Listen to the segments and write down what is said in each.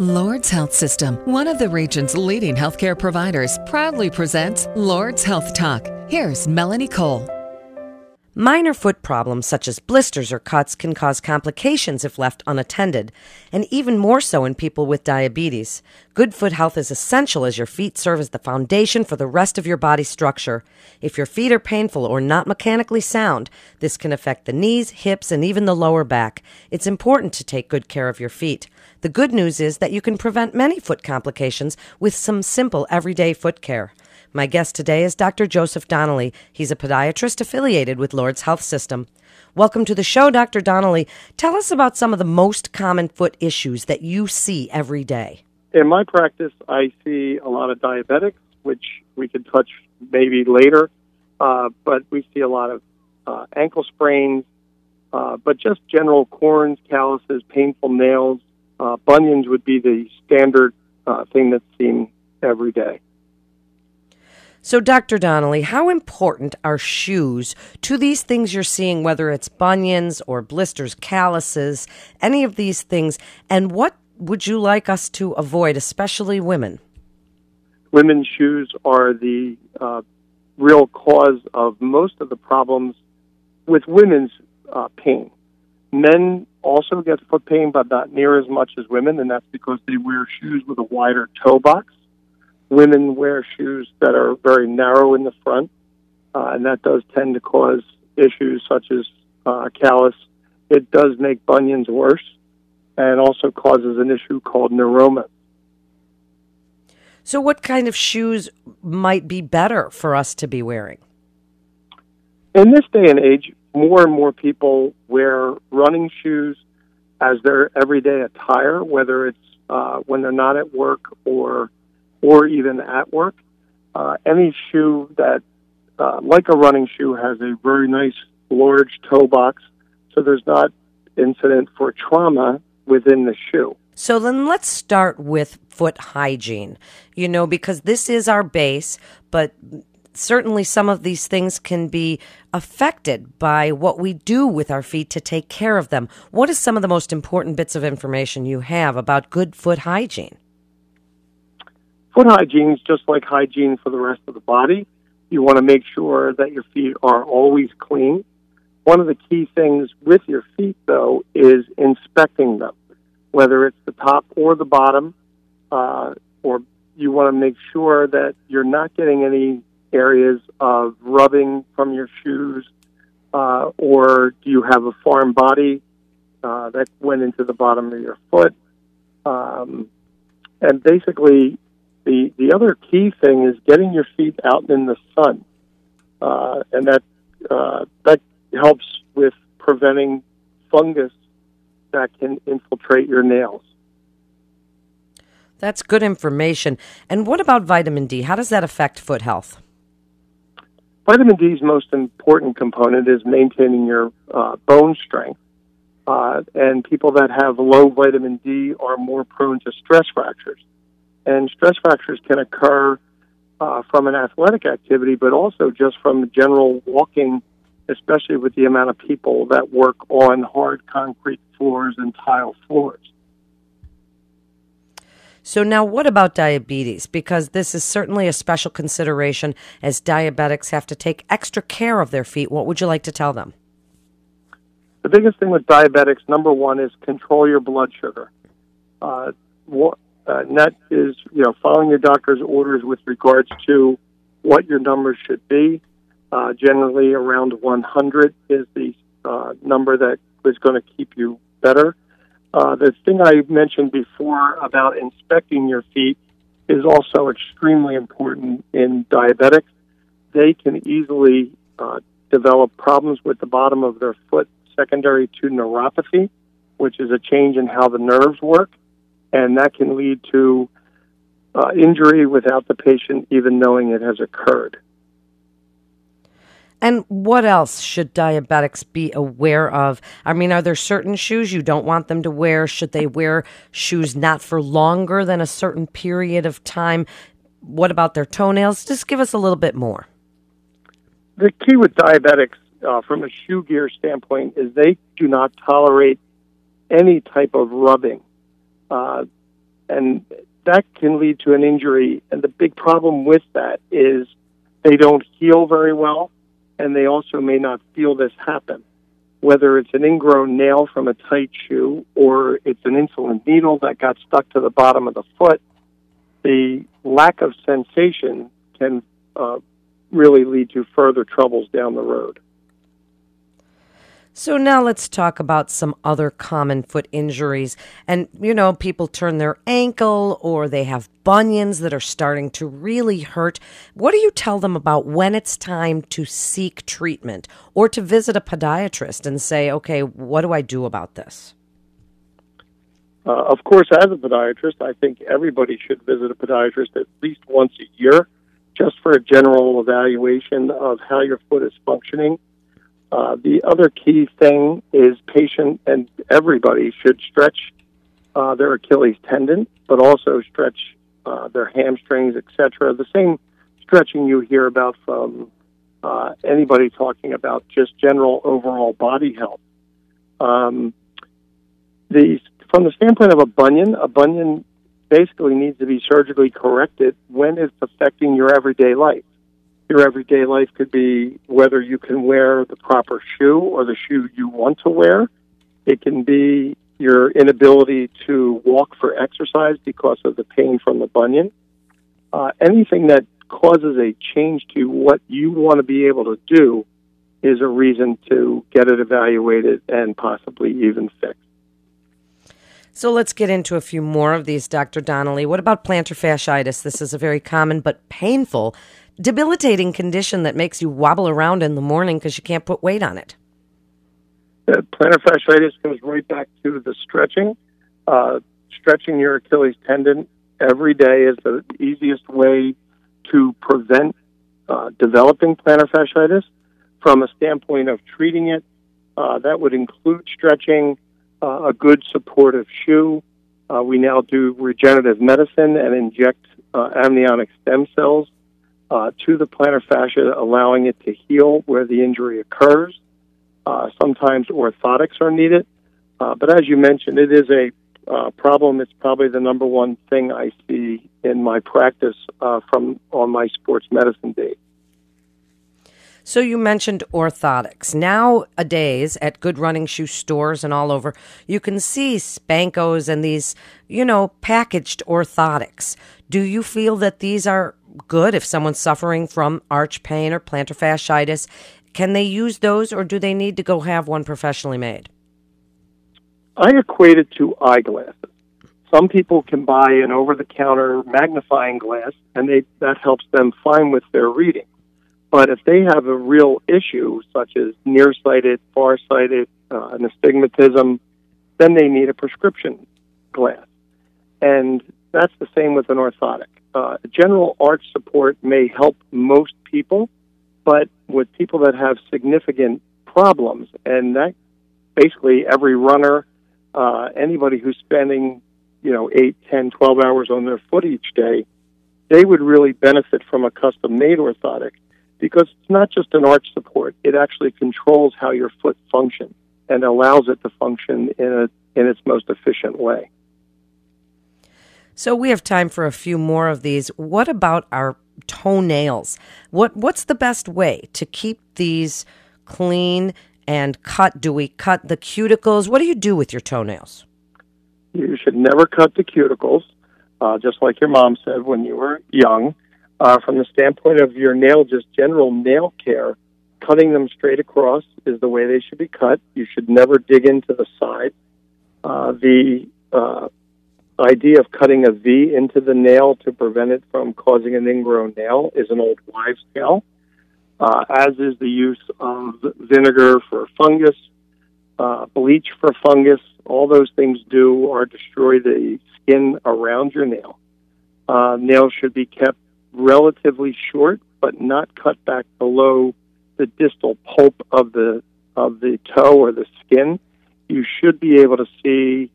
Lourdes Health System, one of the region's leading healthcare providers, proudly presents Lourdes Health Talk. Here's Melanie Cole. Minor foot problems such as blisters or cuts can cause complications if left unattended, and even more so in people with diabetes. Good foot health is essential as your feet serve as the foundation for the rest of your body structure. If your feet are painful or not mechanically sound, this can affect the knees, hips, and even the lower back. It's important to take good care of your feet. The good news is that you can prevent many foot complications with some simple everyday foot care. My guest today is Dr. Joseph Donnelly. He's a podiatrist affiliated with Lourdes Health System. Welcome to the show, Dr. Donnelly. Tell us about some of the most common foot issues that you see every day. In my practice, I see a lot of diabetics, which we could touch maybe later, uh, but we see a lot of uh, ankle sprains, uh, but just general corns, calluses, painful nails, uh, bunions would be the standard uh, thing that's seen every day. So, Dr. Donnelly, how important are shoes to these things you're seeing, whether it's bunions or blisters, calluses, any of these things? And what would you like us to avoid, especially women? Women's shoes are the uh, real cause of most of the problems with women's uh, pain. Men also get foot pain, but not near as much as women, and that's because they wear shoes with a wider toe box. Women wear shoes that are very narrow in the front, uh, and that does tend to cause issues such as uh, callus. It does make bunions worse and also causes an issue called neuroma. So, what kind of shoes might be better for us to be wearing? In this day and age, more and more people wear running shoes as their everyday attire, whether it's uh, when they're not at work or or even at work. Uh, any shoe that, uh, like a running shoe, has a very nice large toe box, so there's not incident for trauma within the shoe. So then let's start with foot hygiene, you know, because this is our base, but certainly some of these things can be affected by what we do with our feet to take care of them. What is some of the most important bits of information you have about good foot hygiene? Foot hygiene is just like hygiene for the rest of the body. You want to make sure that your feet are always clean. One of the key things with your feet, though, is inspecting them, whether it's the top or the bottom, uh, or you want to make sure that you're not getting any areas of rubbing from your shoes, uh, or do you have a foreign body uh, that went into the bottom of your foot? Um, and basically, the the other key thing is getting your feet out in the sun, uh, and that uh, that helps with preventing fungus that can infiltrate your nails. That's good information. And what about vitamin D? How does that affect foot health? Vitamin D's most important component is maintaining your uh, bone strength. Uh, and people that have low vitamin D are more prone to stress fractures. And stress fractures can occur uh, from an athletic activity, but also just from general walking, especially with the amount of people that work on hard concrete floors and tile floors. So, now what about diabetes? Because this is certainly a special consideration as diabetics have to take extra care of their feet. What would you like to tell them? The biggest thing with diabetics, number one, is control your blood sugar. Uh, what, uh, and that is, you know, following your doctor's orders with regards to what your numbers should be. Uh, generally, around 100 is the uh, number that is going to keep you better. Uh, the thing I mentioned before about inspecting your feet is also extremely important in diabetics. They can easily uh, develop problems with the bottom of their foot secondary to neuropathy, which is a change in how the nerves work and that can lead to uh, injury without the patient even knowing it has occurred. And what else should diabetics be aware of? I mean, are there certain shoes you don't want them to wear? Should they wear shoes not for longer than a certain period of time? What about their toenails? Just give us a little bit more. The key with diabetics, uh, from a shoe gear standpoint, is they do not tolerate any type of rubbing. Uh, and that can lead to an injury. And the big problem with that is they don't heal very well, and they also may not feel this happen. Whether it's an ingrown nail from a tight shoe or it's an insulin needle that got stuck to the bottom of the foot, the lack of sensation can uh, really lead to further troubles down the road. So now let's talk about some other common foot injuries. And, you know, people turn their ankle or they have bunions that are starting to really hurt. What do you tell them about when it's time to seek treatment or to visit a podiatrist and say, okay, what do I do about this? Uh, of course, as a podiatrist, I think everybody should visit a podiatrist at least once a year just for a general evaluation of how your foot is functioning uh, the other key thing is patient and everybody should stretch uh, their Achilles tendon, but also stretch uh, their hamstrings, etc. The same stretching you hear about from uh, anybody talking about just general overall body health. Um, the from the standpoint of a bunion, a bunion basically needs to be surgically corrected when it's affecting your everyday life your everyday life could be whether you can wear the proper shoe or the shoe you want to wear. It can be your inability to walk for exercise because of the pain from the bunion. Uh, anything that causes a change to what you want to be able to do is a reason to get it evaluated and possibly even fixed. So let's get into a few more of these, Dr. Donnelly. What about plantar fasciitis? This is a very common but painful debilitating condition that makes you wobble around in the morning because you can't put weight on it. Uh, plantar fasciitis goes right back to the stretching. Uh, stretching your Achilles tendon every day is the easiest way to prevent uh, developing plantar fasciitis. From a standpoint of treating it, uh, that would include stretching, uh, a good supportive shoe. Uh, we now do regenerative medicine and inject amniotic stem cells uh, to the plantar fascia, allowing it to heal where the injury occurs. Uh, sometimes orthotics are needed. Uh, but as you mentioned, it is a uh, problem. It's probably the number one thing I see in my practice uh, from on my sports medicine days. So you mentioned orthotics. Nowadays, at good running shoe stores and all over, you can see Spencos and these, you know, packaged orthotics. Do you feel that these are good if someone's suffering from arch pain or plantar fasciitis? Can they use those or do they need to go have one professionally made? I equate it to eyeglasses. Some people can buy an over the counter magnifying glass and they, that helps them fine with their reading. But if they have a real issue, such as nearsighted, farsighted, uh, an astigmatism, then they need a prescription glass. And that's the same with an orthotic. Uh, general arch support may help most people, but with people that have significant problems, and that basically every runner, uh, anybody who's spending, you know, eight, ten, twelve hours on their foot each day, they would really benefit from a custom made orthotic because it's not just an arch support, it actually controls how your foot functions and allows it to function in, a, in its most efficient way. So we have time for a few more of these. What about our toenails? What what's the best way to keep these clean and cut? Do we cut the cuticles? What do you do with your toenails? You should never cut the cuticles, uh, just like your mom said when you were young. Uh, from the standpoint of your nail, just general nail care, cutting them straight across is the way they should be cut. You should never dig into the side. Uh, the uh, idea of cutting a V into the nail to prevent it from causing an ingrown nail is an old wives' tale, uh, as is the use of vinegar for fungus, uh, bleach for fungus. All those things do are destroy the skin around your nail. Uh, nails should be kept relatively short, but not cut back below the distal pulp of the of the toe or the skin. You should be able to see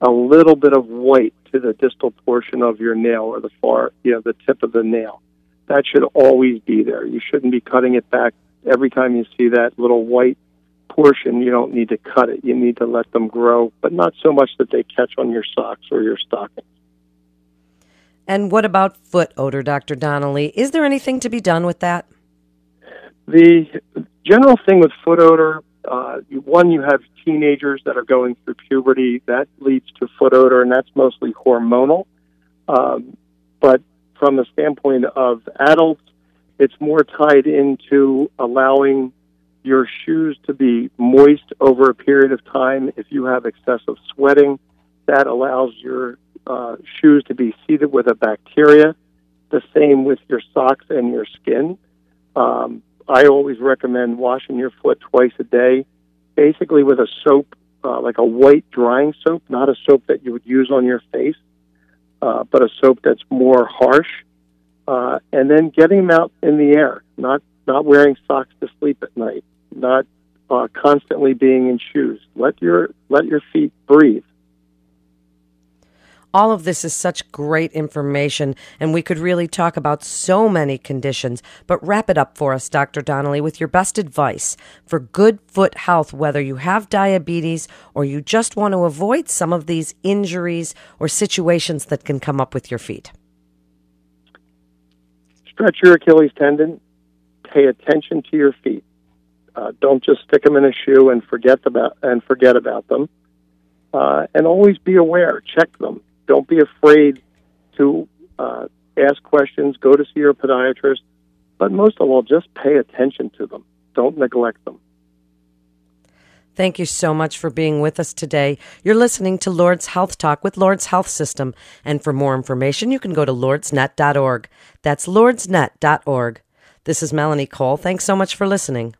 a little bit of white to the distal portion of your nail or the far, you know, the tip of the nail. That should always be there. You shouldn't be cutting it back every time you see that little white portion. You don't need to cut it. You need to let them grow, but not so much that they catch on your socks or your stockings. And what about foot odor, Dr. Donnelly? Is there anything to be done with that? The general thing with foot odor, uh, one, you have teenagers that are going through puberty. That leads to foot odor, and that's mostly hormonal. Um, but from the standpoint of adults, it's more tied into allowing your shoes to be moist over a period of time. If you have excessive sweating, that allows your uh, shoes to be seeded with a bacteria. The same with your socks and your skin. Um, I always recommend washing your foot twice a day, basically with a soap, uh, like a white drying soap, not a soap that you would use on your face, uh, but a soap that's more harsh. Uh, and then getting them out in the air, not not wearing socks to sleep at night, not uh, constantly being in shoes. Let your let your feet breathe. All of this is such great information, and we could really talk about so many conditions. But wrap it up for us, Dr. Donnelly, with your best advice for good foot health, whether you have diabetes or you just want to avoid some of these injuries or situations that can come up with your feet. Stretch your Achilles tendon. Pay attention to your feet. Uh, don't just stick them in a shoe and forget about and forget about them. Uh, and always be aware. Check them don't be afraid to uh, ask questions, go to see your podiatrist, but most of all, just pay attention to them. Don't neglect them. Thank you so much for being with us today. You're listening to Lourdes Health Talk with Lourdes Health System. And for more information, you can go to lourdesnet.org. That's lourdesnet.org. This is Melanie Cole. Thanks so much for listening.